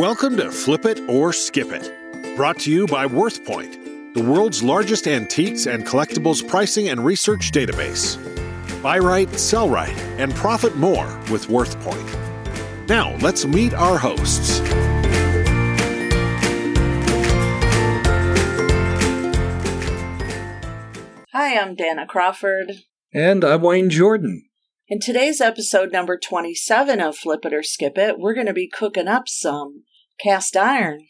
Welcome to Flip It or Skip It, brought to you by WorthPoint, the world's largest antiques and collectibles pricing and research database. Buy right, sell right, and profit more with WorthPoint. Now, let's meet our hosts. Hi, I'm Dana Crawford. And I'm Wayne Jordan. In today's episode number 27 of Flip It or Skip It, we're going to be cooking up some cast iron.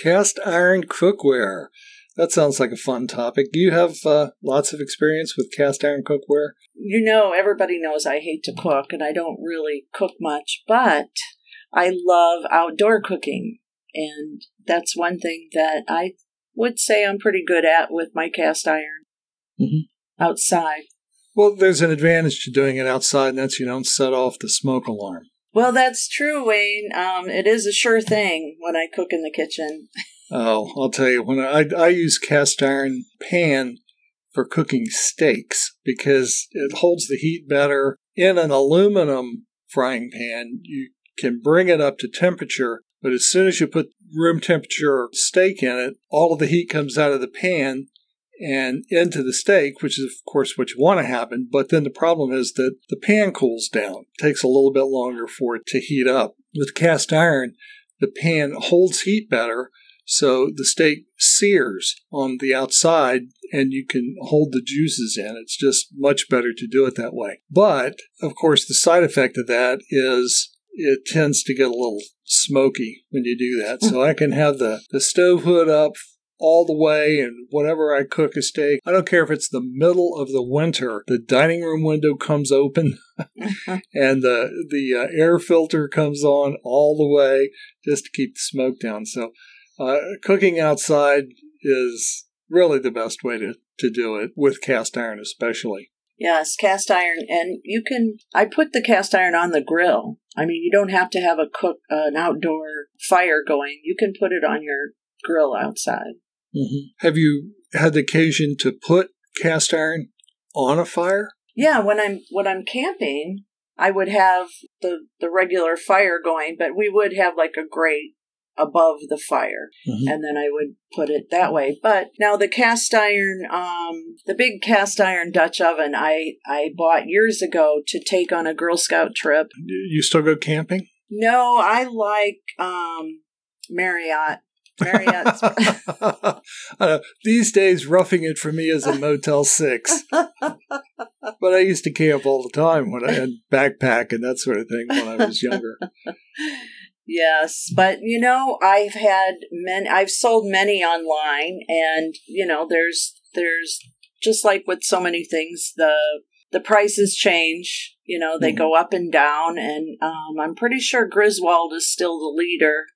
Cast iron cookware. That sounds like a fun topic. Do you have uh, lots of experience with cast iron cookware? You know, everybody knows I hate to cook and I don't really cook much, but I love outdoor cooking. And that's one thing that I would say I'm pretty good at with my cast iron mm-hmm. outside. Well, there's an advantage to doing it outside, and that's you don't set off the smoke alarm. Well, that's true, Wayne. Um, it is a sure thing when I cook in the kitchen. oh, I'll tell you, when I, I use cast iron pan for cooking steaks because it holds the heat better. In an aluminum frying pan, you can bring it up to temperature, but as soon as you put room temperature steak in it, all of the heat comes out of the pan and into the steak, which is, of course, what you want to happen. But then the problem is that the pan cools down. It takes a little bit longer for it to heat up. With cast iron, the pan holds heat better, so the steak sears on the outside and you can hold the juices in. It's just much better to do it that way. But, of course, the side effect of that is it tends to get a little smoky when you do that. Hmm. So I can have the, the stove hood up all the way and whenever I cook a steak, I don't care if it's the middle of the winter, the dining room window comes open and the the uh, air filter comes on all the way just to keep the smoke down. So uh, cooking outside is really the best way to, to do it with cast iron especially. Yes, cast iron, and you can. I put the cast iron on the grill. I mean, you don't have to have a cook uh, an outdoor fire going. You can put it on your grill outside. Mm-hmm. Have you had the occasion to put cast iron on a fire? Yeah, when I'm when I'm camping, I would have the the regular fire going, but we would have like a grate above the fire mm-hmm. and then I would put it that way. But now the cast iron um the big cast iron Dutch oven I I bought years ago to take on a Girl Scout trip. You still go camping? No, I like um Marriott Marriott's. uh, these days, roughing it for me is a Motel 6. but I used to camp all the time when I had backpack and that sort of thing when I was younger. Yes, but you know, I've had many I've sold many online and you know, there's there's just like with so many things the the prices change, you know, they mm-hmm. go up and down and um, I'm pretty sure Griswold is still the leader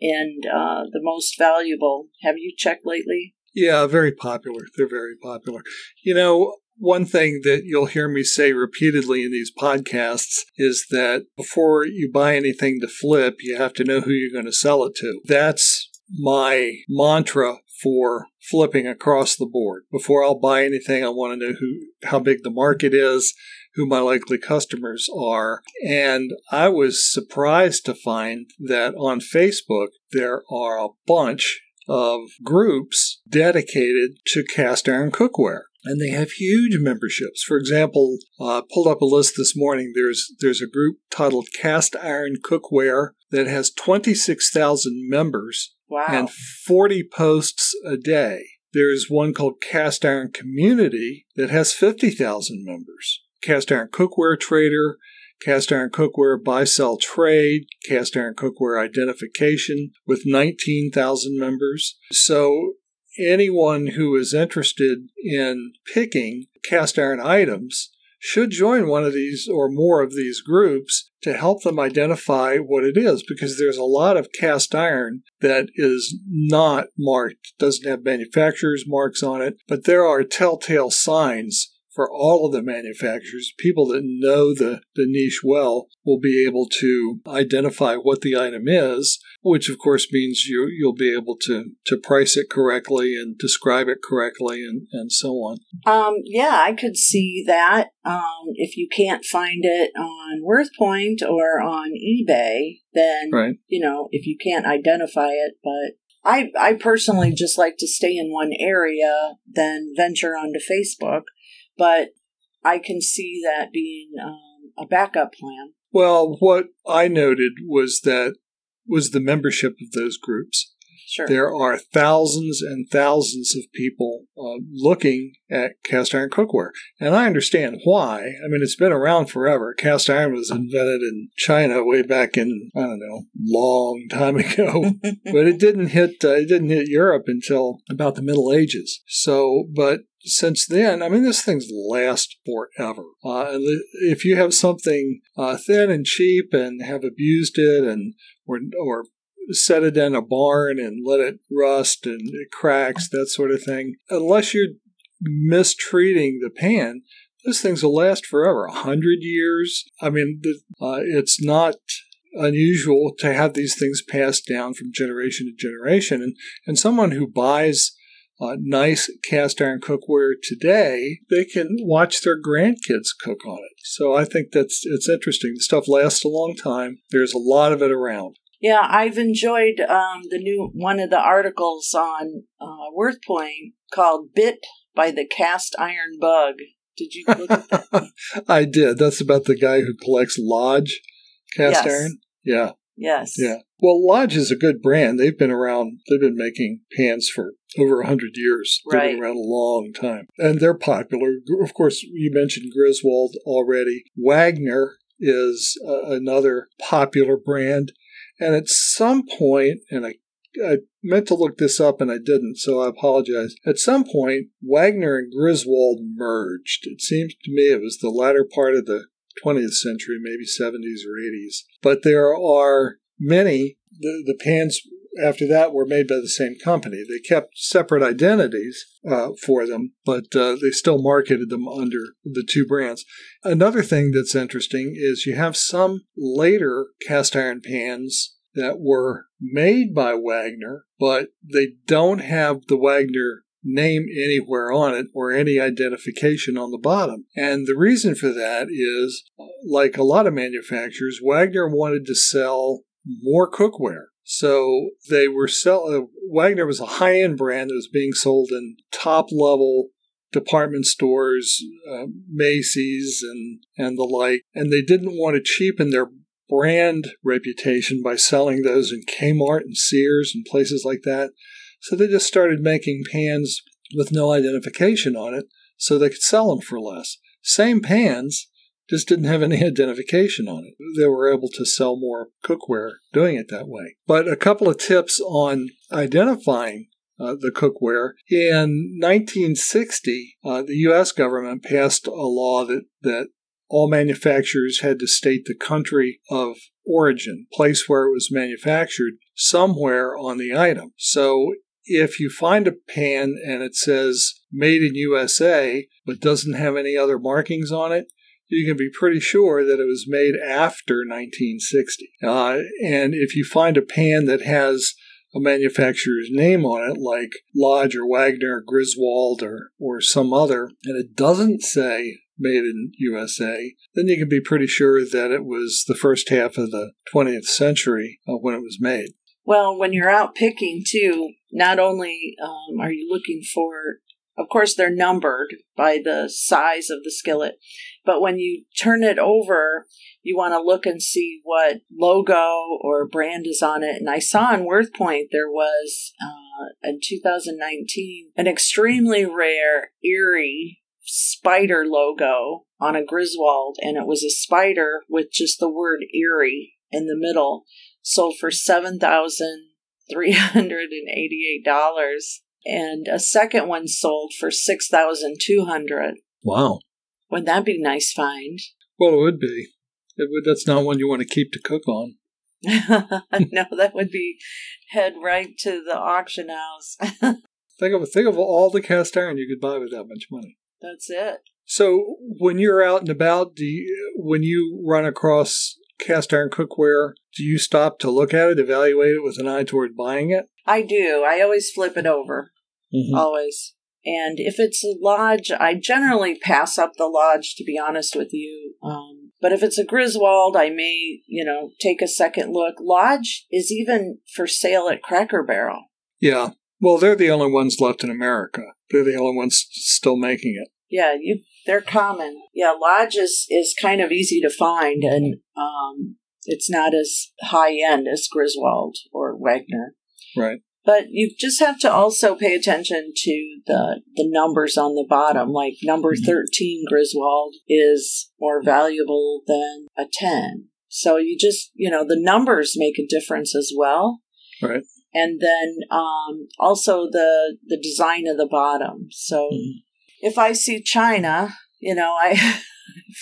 and uh, the most valuable. Have you checked lately? Yeah, very popular. They're very popular. You know, one thing that you'll hear me say repeatedly in these podcasts is that before you buy anything to flip, you have to know who you're going to sell it to. That's my mantra for flipping across the board. Before I'll buy anything, I want to know who how big the market is, who my likely customers are. And I was surprised to find that on Facebook, there are a bunch of groups dedicated to cast iron cookware. And they have huge memberships. For example, I uh, pulled up a list this morning. There's there's a group titled Cast Iron Cookware that has 26,000 members wow. and 40 posts a day. There's one called Cast Iron Community that has 50,000 members cast iron cookware trader, cast iron cookware buy sell trade, cast iron cookware identification with 19,000 members. So anyone who is interested in picking cast iron items should join one of these or more of these groups to help them identify what it is because there's a lot of cast iron that is not marked, doesn't have manufacturer's marks on it, but there are telltale signs for all of the manufacturers. People that know the, the niche well will be able to identify what the item is, which of course means you, you'll be able to, to price it correctly and describe it correctly and, and so on. Um, yeah, I could see that. Um, if you can't find it on WorthPoint or on eBay, then, right. you know, if you can't identify it, but I, I personally just like to stay in one area then venture onto Facebook, but I can see that being um, a backup plan. Well, what I noted was that was the membership of those groups. Sure. There are thousands and thousands of people uh, looking at cast iron cookware. And I understand why. I mean, it's been around forever. Cast iron was invented in China way back in, I don't know, long time ago. but it didn't hit, uh, it didn't hit Europe until about the Middle Ages. So, but since then, I mean, this thing's last forever. Uh, if you have something uh, thin and cheap and have abused it and or, or set it in a barn and let it rust and it cracks, that sort of thing. Unless you're mistreating the pan, those things will last forever. A hundred years. I mean, uh, it's not unusual to have these things passed down from generation to generation. And, and someone who buys uh, nice cast iron cookware today, they can watch their grandkids cook on it. So I think that's it's interesting. The stuff lasts a long time. There's a lot of it around. Yeah, I've enjoyed um, the new one of the articles on uh, WorthPoint called "Bit by the Cast Iron Bug." Did you look at that? I did. That's about the guy who collects Lodge cast yes. iron. Yeah. Yes. Yeah. Well, Lodge is a good brand. They've been around. They've been making pans for over a hundred years. They've right. been around a long time, and they're popular. Of course, you mentioned Griswold already. Wagner is uh, another popular brand. And at some point, and I, I meant to look this up and I didn't, so I apologize. At some point, Wagner and Griswold merged. It seems to me it was the latter part of the 20th century, maybe 70s or 80s. But there are many, the, the pans after that were made by the same company. They kept separate identities uh, for them, but uh, they still marketed them under the two brands. Another thing that's interesting is you have some later cast iron pans that were made by Wagner, but they don't have the Wagner name anywhere on it or any identification on the bottom. And the reason for that is, like a lot of manufacturers, Wagner wanted to sell more cookware. So they were sell. Uh, Wagner was a high end brand that was being sold in top level department stores, uh, Macy's, and and the like. And they didn't want to cheapen their brand reputation by selling those in Kmart and Sears and places like that. So they just started making pans with no identification on it so they could sell them for less. Same pans, just didn't have any identification on it. They were able to sell more cookware doing it that way. But a couple of tips on identifying uh, the cookware. In 1960, uh, the U.S. government passed a law that, that all manufacturers had to state the country of origin, place where it was manufactured, somewhere on the item. So if you find a pan and it says made in USA but doesn't have any other markings on it, you can be pretty sure that it was made after 1960. Uh, and if you find a pan that has a manufacturer's name on it, like Lodge or Wagner or Griswold or, or some other, and it doesn't say made in USA, then you can be pretty sure that it was the first half of the 20th century uh, when it was made. Well, when you're out picking too, not only um, are you looking for, of course, they're numbered by the size of the skillet, but when you turn it over, you want to look and see what logo or brand is on it. And I saw on WorthPoint there was uh, in 2019 an extremely rare Erie spider logo on a Griswold, and it was a spider with just the word Erie in the middle, sold for seven thousand three hundred and eighty-eight dollars, and a second one sold for six thousand two hundred. Wow! Wouldn't that be a nice find? Well, it would be. It would, that's not one you want to keep to cook on. no, that would be head right to the auction house. think of think of all the cast iron you could buy with that much money. That's it. So when you're out and about, do you, when you run across cast iron cookware, do you stop to look at it, evaluate it with an eye toward buying it? I do. I always flip it over. Mm-hmm. Always. And if it's a lodge, I generally pass up the lodge, to be honest with you. Um, but if it's a Griswold, I may, you know, take a second look. Lodge is even for sale at Cracker Barrel. Yeah. Well, they're the only ones left in America. They're the only ones still making it. Yeah, you they're common. Yeah, Lodge is, is kind of easy to find and um, it's not as high end as Griswold or Wagner. Right. But you just have to also pay attention to the the numbers on the bottom. Like number Mhm. 13 Griswold is more valuable than a 10. So you just, you know, the numbers make a difference as well. Right. And then um, also the the design of the bottom. So Mhm. if I see China, you know, I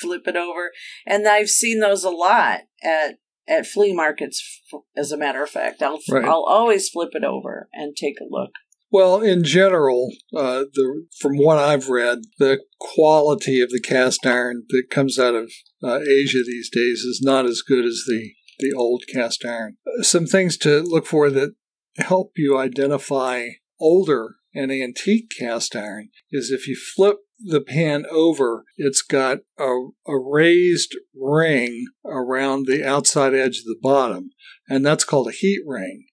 flip it over, and I've seen those a lot at at flea markets. As a matter of fact, I'll Right. I'll always flip it over and take a look. Well, in general, uh, the from what I've read, the quality of the cast iron that comes out of uh, Asia these days is not as good as the the old cast iron. Some things to look for that help you identify older and antique cast iron is if you flip the pan over, it's got a, a raised ring around the outside edge of the bottom, and that's called a heat ring.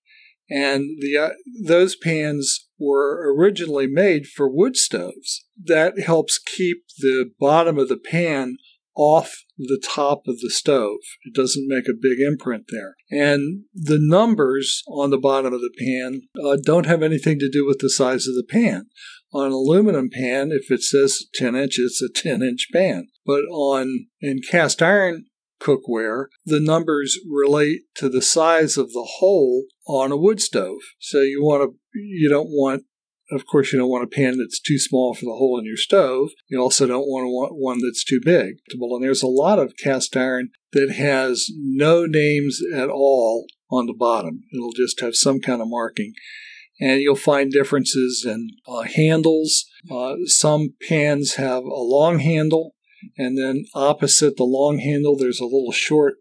And the uh, those pans were originally made for wood stoves. That helps keep the bottom of the pan off the top of the stove. It doesn't make a big imprint there. And the numbers on the bottom of the pan uh, don't have anything to do with the size of the pan. On an aluminum pan, if it says 10 inch, it's a 10 inch pan. But on in cast iron cookware, the numbers relate to the size of the hole on a wood stove. So you want to, you don't want, of course, you don't want a pan that's too small for the hole in your stove. You also don't want to want one that's too big. And there's a lot of cast iron that has no names at all on the bottom. It'll just have some kind of marking. And you'll find differences in uh, handles. Uh, some pans have a long handle, and then opposite the long handle, there's a little short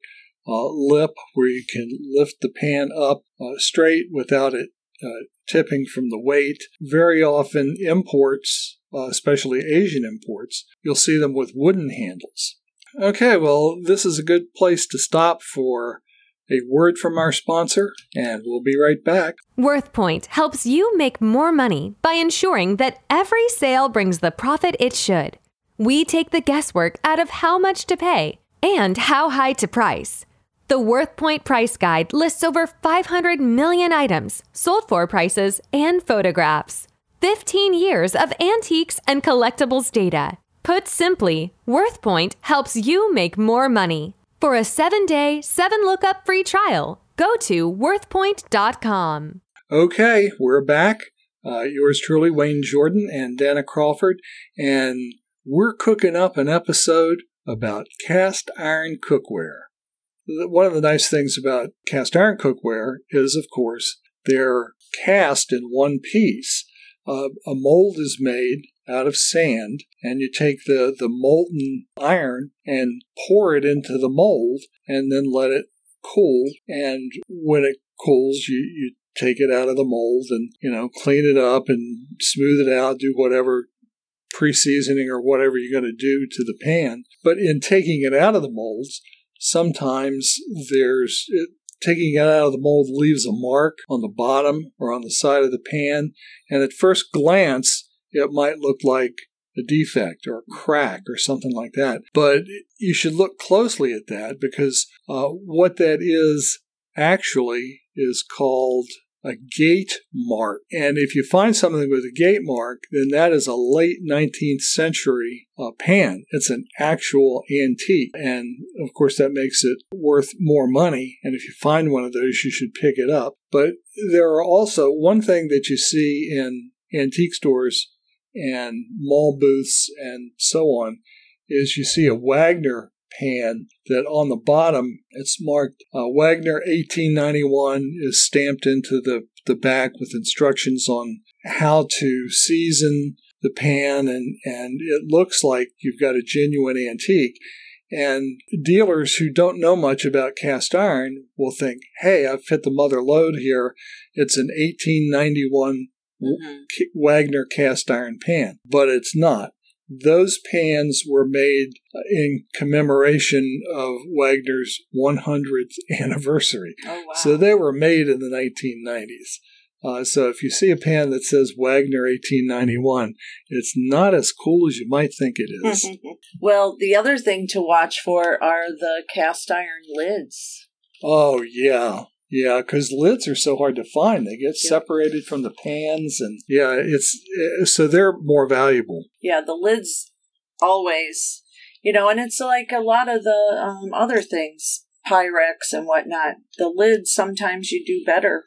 uh, lip where you can lift the pan up uh, straight without it uh, tipping from the weight. Very often, imports, uh, especially Asian imports, you'll see them with wooden handles. Okay, well, this is a good place to stop for a word from our sponsor, and we'll be right back. WorthPoint helps you make more money by ensuring that every sale brings the profit it should. We take the guesswork out of how much to pay and how high to price. The WorthPoint Price Guide lists over 500 million items, sold for prices, and photographs. 15 years of antiques and collectibles data. Put simply, WorthPoint helps you make more money. For a seven day, seven lookup free trial, go to worthpoint.com. Okay, we're back. Uh, yours truly, Wayne Jordan and Dana Crawford, and we're cooking up an episode about cast iron cookware. One of the nice things about cast iron cookware is, of course, they're cast in one piece. Uh, a mold is made out of sand, and you take the, the molten iron and pour it into the mold, and then let it cool. And when it cools, you, you take it out of the mold and you know clean it up and smooth it out, do whatever pre-seasoning or whatever you're going to do to the pan. But in taking it out of the molds, sometimes there's it, taking it out of the mold leaves a mark on the bottom or on the side of the pan, and at first glance it might look like a defect or a crack or something like that. But you should look closely at that because uh, what that is actually is called a gate mark. And if you find something with a gate mark, then that is a late 19th century uh, pan. It's an actual antique. And of course, that makes it worth more money. And if you find one of those, you should pick it up. But there are also one thing that you see in antique stores and mall booths and so on is you see a Wagner pan that on the bottom it's marked uh, Wagner 1891 is stamped into the, the back with instructions on how to season, the pan and, and it looks like you've got a genuine antique. And dealers who don't know much about cast iron will think, hey, I've hit the mother lode here. It's an 1891 mm-hmm. Wagner cast iron pan, but it's not. Those pans were made in commemoration of Wagner's 100th anniversary. Oh, wow. So they were made in the 1990s. Uh, so if you see a pan that says Wagner 1891, it's not as cool as you might think it is. well, the other thing to watch for are the cast iron lids. Oh, yeah. Yeah, because lids are so hard to find. They get separated from the pans, and yeah, it's eh, so they're more valuable. Yeah, the lids always, you know, and it's like a lot of the um, other things, Pyrex and whatnot. The lids sometimes you do better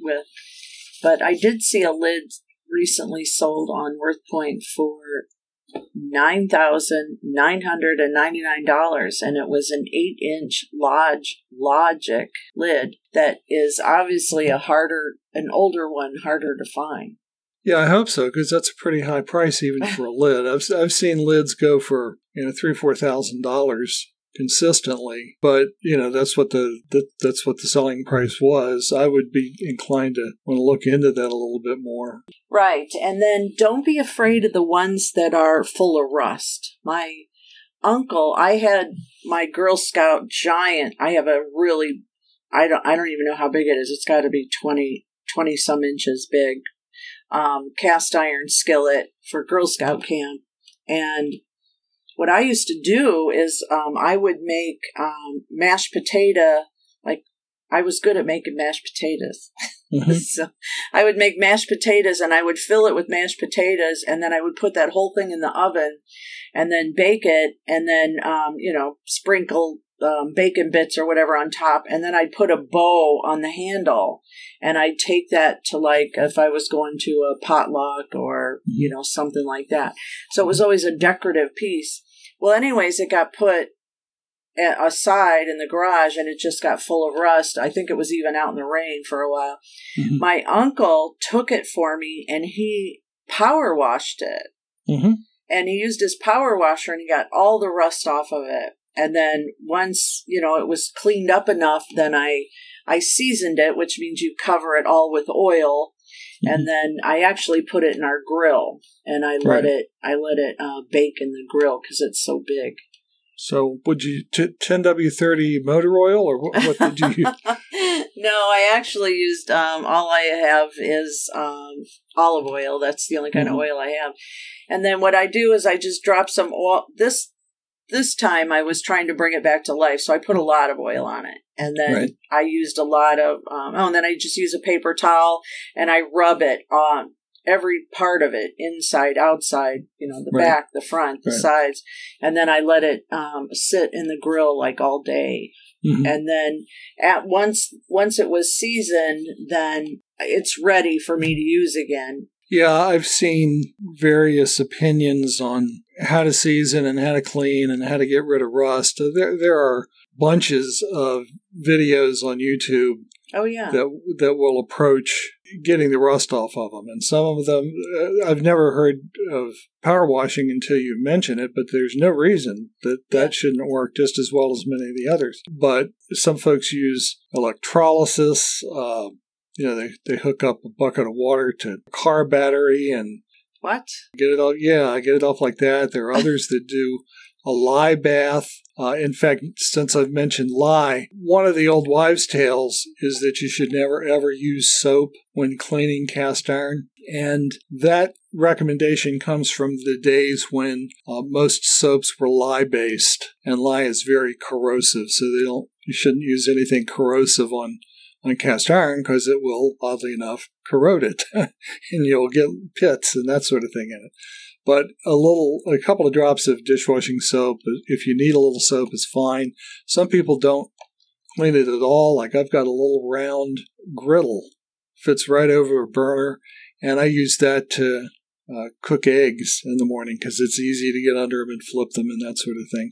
with but I did see a lid recently sold on WorthPoint for nine thousand nine hundred and it was an eight inch Lodge Logic lid that is obviously a harder, an older one, harder to find. Yeah, I hope so because that's a pretty high price even for a lid. I've I've seen lids go for you know three or four thousand dollars consistently. But you know that's what the that, that's what the selling price was. I would be inclined to want to look into that a little bit more. Right, and then don't be afraid of the ones that are full of rust. My uncle, I had my Girl Scout giant. I have a really, I don't, I don't even know how big it is. It's got to be 20, 20 some inches big. Um, cast iron skillet for Girl Scout camp, and what I used to do is um, I would make um, mashed potato, like I was good at making mashed potatoes. Mm-hmm. so I would make mashed potatoes and I would fill it with mashed potatoes and then I would put that whole thing in the oven and then bake it and then, um, you know, sprinkle um, bacon bits or whatever on top, and then I'd put a bow on the handle, and I'd take that to like if I was going to a potluck or you know something like that. So it was always a decorative piece. Well, anyways, it got put aside in the garage and it just got full of rust. I think it was even out in the rain for a while. Mm-hmm. My uncle took it for me and he power washed it. Mm-hmm. And he used his power washer and he got all the rust off of it. And then once, you know, it was cleaned up enough, then I I seasoned it, which means you cover it all with oil Mm-hmm. and then I actually put it in our grill, and I let right. it I let it uh, bake in the grill because it's so big. So, would you t- 10W30 motor oil, or what, what did you use? no, I actually used um, all I have is um, olive oil. That's the only kind mm-hmm. of oil I have. And then what I do is I just drop some oil. This this time I was trying to bring it back to life, so I put a lot of oil on it, and then right. I used a lot of um, oh, and then I just use a paper towel and I rub it on every part of it, inside, outside, you know, the right. back, the front, the right. sides, and then I let it um, sit in the grill like all day, mm-hmm. and then at once once it was seasoned, then it's ready for me to use again. Yeah, I've seen various opinions on how to season and how to clean and how to get rid of rust. There, there are bunches of videos on YouTube. Oh yeah, that that will approach getting the rust off of them, and some of them uh, I've never heard of power washing until you mention it. But there's no reason that that shouldn't work just as well as many of the others. But some folks use electrolysis. Uh, you know, they, they hook up a bucket of water to a car battery and what? Get it off. Yeah, I get it off like that. There are others that do a lye bath. Uh, in fact, since I've mentioned lye, one of the old wives' tales is that you should never ever use soap when cleaning cast iron. And that recommendation comes from the days when uh, most soaps were lye based, and lye is very corrosive, so they don't. You shouldn't use anything corrosive on on cast iron because it will, oddly enough, corrode it, and you'll get pits and that sort of thing in it. But a little, a couple of drops of dishwashing soap, uh, if you need a little soap, is fine. Some people don't clean it at all. Like I've got a little round griddle, fits right over a burner, and I use that to uh, cook eggs in the morning because it's easy to get under them and flip them and that sort of thing.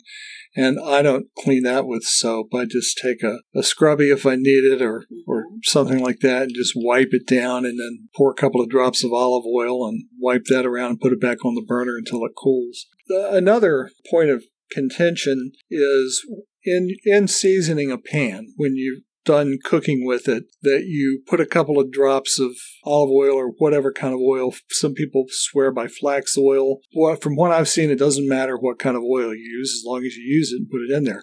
And I don't clean that with soap. I just take a, a scrubby if I need it or, or something like that and just wipe it down and then pour a couple of drops of olive oil and wipe that around and put it back on the burner until it cools. Uh, another point of contention is in in seasoning a pan when you've done cooking with it that you put a couple of drops of olive oil or whatever kind of oil some people swear by flax oil well, from what i've seen it doesn't matter what kind of oil you use as long as you use it and put it in there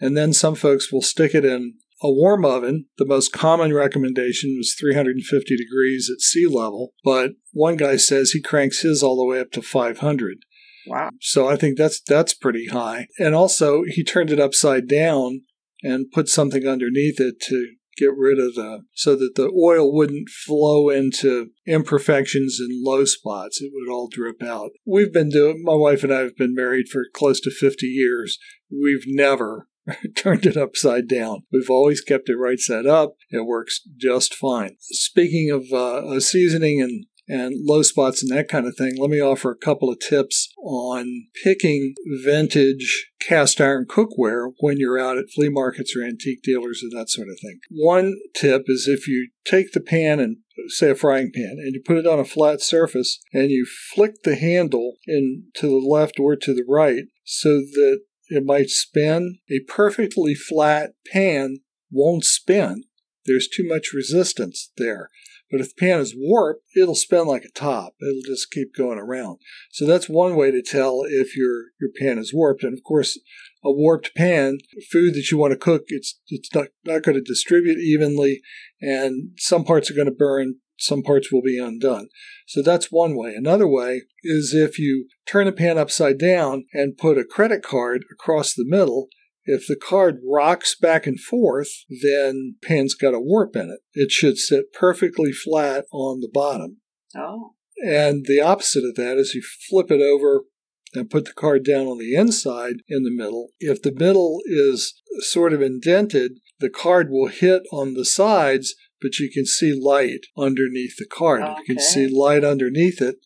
and then some folks will stick it in a warm oven. The most common recommendation was 350 degrees at sea level, but one guy says he cranks his all the way up to 500. Wow. So I think that's that's pretty high. And also he turned it upside down and put something underneath it to get rid of the so that the oil wouldn't flow into imperfections and low spots. It would all drip out. We've been doing my wife and I have been married for close to 50 years. We've never turned it upside down. We've always kept it right side up. It works just fine. Speaking of uh, seasoning and and low spots and that kind of thing, let me offer a couple of tips on picking vintage cast iron cookware when you're out at flea markets or antique dealers and that sort of thing. One tip is if you take the pan and say a frying pan and you put it on a flat surface and you flick the handle in to the left or to the right so that it might spin, a perfectly flat pan won't spin. There's too much resistance there. But if the pan is warped, it'll spin like a top. It'll just keep going around. So that's one way to tell if your your pan is warped. And of course, a warped pan, food that you want to cook, it's it's not, not going to distribute evenly, and some parts are going to burn, some parts will be undone. So that's one way. Another way is if you turn a pan upside down and put a credit card across the middle, if the card rocks back and forth, then pan's got a warp in it. It should sit perfectly flat on the bottom. Oh. And the opposite of that is you flip it over and put the card down on the inside in the middle. If the middle is sort of indented, the card will hit on the sides, but you can see light underneath the card. If you can see light underneath it,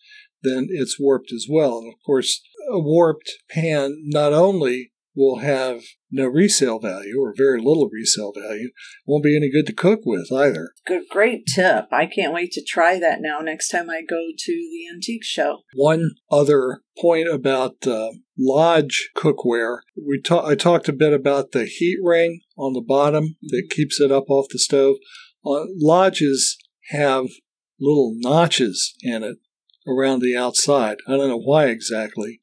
then it's warped as well. And of course, a warped pan not only will have no resale value or very little resale value, won't be any good to cook with either. Good, great tip. I can't wait to try that now next time I go to the antique show. One other point about uh, lodge cookware, we ta- I talked a bit about the heat ring on the bottom that keeps it up off the stove. Uh, lodges have little notches in it around the outside. I don't know why exactly,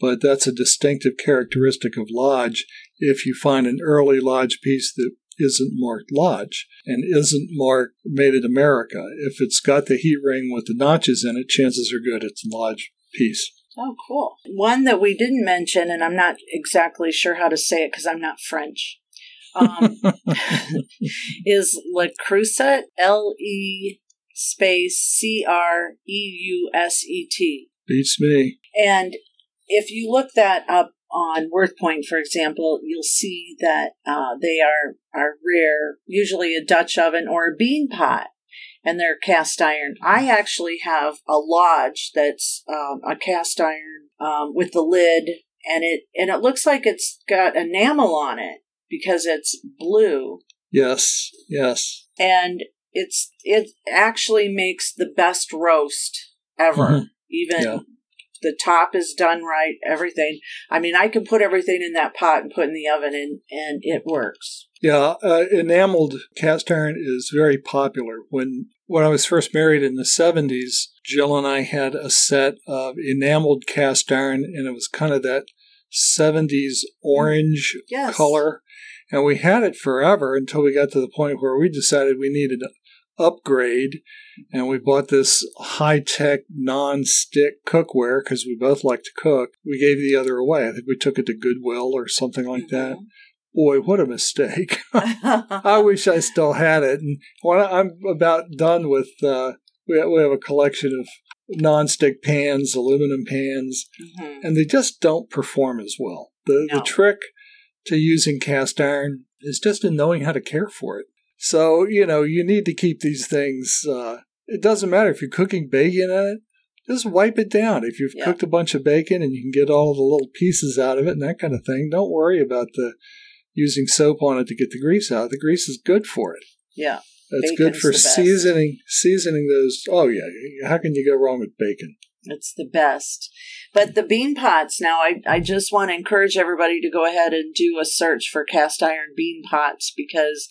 but that's a distinctive characteristic of lodge. If you find an early lodge piece that isn't marked lodge and isn't marked made in America, if it's got the heat ring with the notches in it, chances are good it's a lodge piece. Oh, cool. One that we didn't mention, and I'm not exactly sure how to say it because I'm not French, um, is Le Creuset, L E space C R E U S E T. Beats me. And if you look that up on WorthPoint, for example, you'll see that uh, they are are rare, usually a Dutch oven or a bean pot, and they're cast iron. I actually have a lodge that's um, a cast iron um, with the lid, and it and it looks like it's got enamel on it because it's blue, Yes, yes. and it's it actually makes the best roast ever. Mhm. Even Yeah. The top is done right, everything. I mean, I can put everything in that pot and put in the oven, and and it works. Yeah, uh, enameled cast iron is very popular. When when I was first married in the seventies, Jill and I had a set of enameled cast iron, and it was kind of that seventies orange Yes. color, and we had it forever until we got to the point where we decided we needed upgrade, and we bought this high tech non stick cookware because we both like to cook. We gave the other away. I think we took it to Goodwill or something like that. Boy, what a mistake. I wish I still had it. And when I'm about done with, uh, we, we have a collection of non-stick pans, aluminum pans, Mhm. and they just don't perform as well. The, No. the trick to using cast iron is just in knowing how to care for it. So, you know, you need to keep these things, uh, it doesn't matter if you're cooking bacon in it, just wipe it down. If you've Yeah. cooked a bunch of bacon and you can get all the little pieces out of it and that kind of thing, don't worry about the using soap on it to get the grease out. The grease is good for it. Yeah. That's Bacon's good for seasoning seasoning those. Oh yeah, how can you go wrong with bacon? It's the best. But the bean pots now, I, I just want to encourage everybody to go ahead and do a search for cast iron bean pots because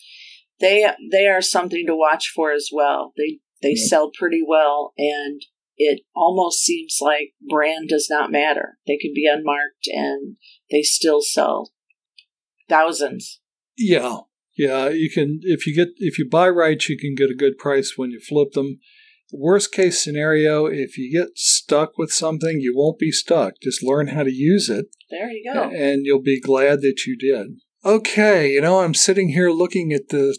they they are something to watch for as well. They they Right. sell pretty well and it almost seems like brand does not matter. They can be unmarked and they still sell thousands. Yeah, yeah. You can if you get if you buy right, you can get a good price when you flip them. Worst case scenario, if you get stuck with something, you won't be stuck. Just learn how to use it, There you go. and you'll be glad that you did. Okay, you know, I'm sitting here looking at the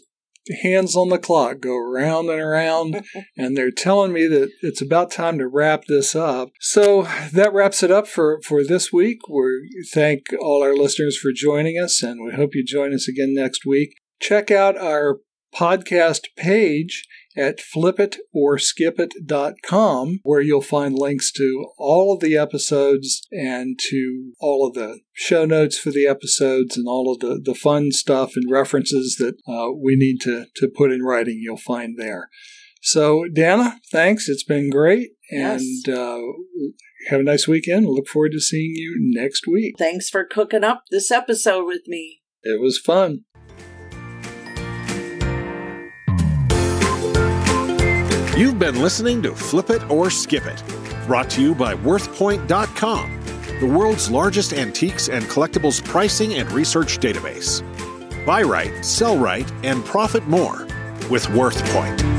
hands on the clock go around and around, and they're telling me that it's about time to wrap this up. So that wraps it up for, for this week. We thank all our listeners for joining us, and we hope you join us again next week. Check out our podcast page at flipitorskipit.com, where you'll find links to all of the episodes and to all of the show notes for the episodes and all of the, the fun stuff and references that uh, we need to, to put in writing, you'll find there. So, Dana, thanks. It's been great. Yes. And uh, have a nice weekend. Look forward to seeing you next week. Thanks for cooking up this episode with me. It was fun. You've been listening to Flip It or Skip It, brought to you by WorthPoint.com, the world's largest antiques and collectibles pricing and research database. Buy right, sell right, and profit more with WorthPoint.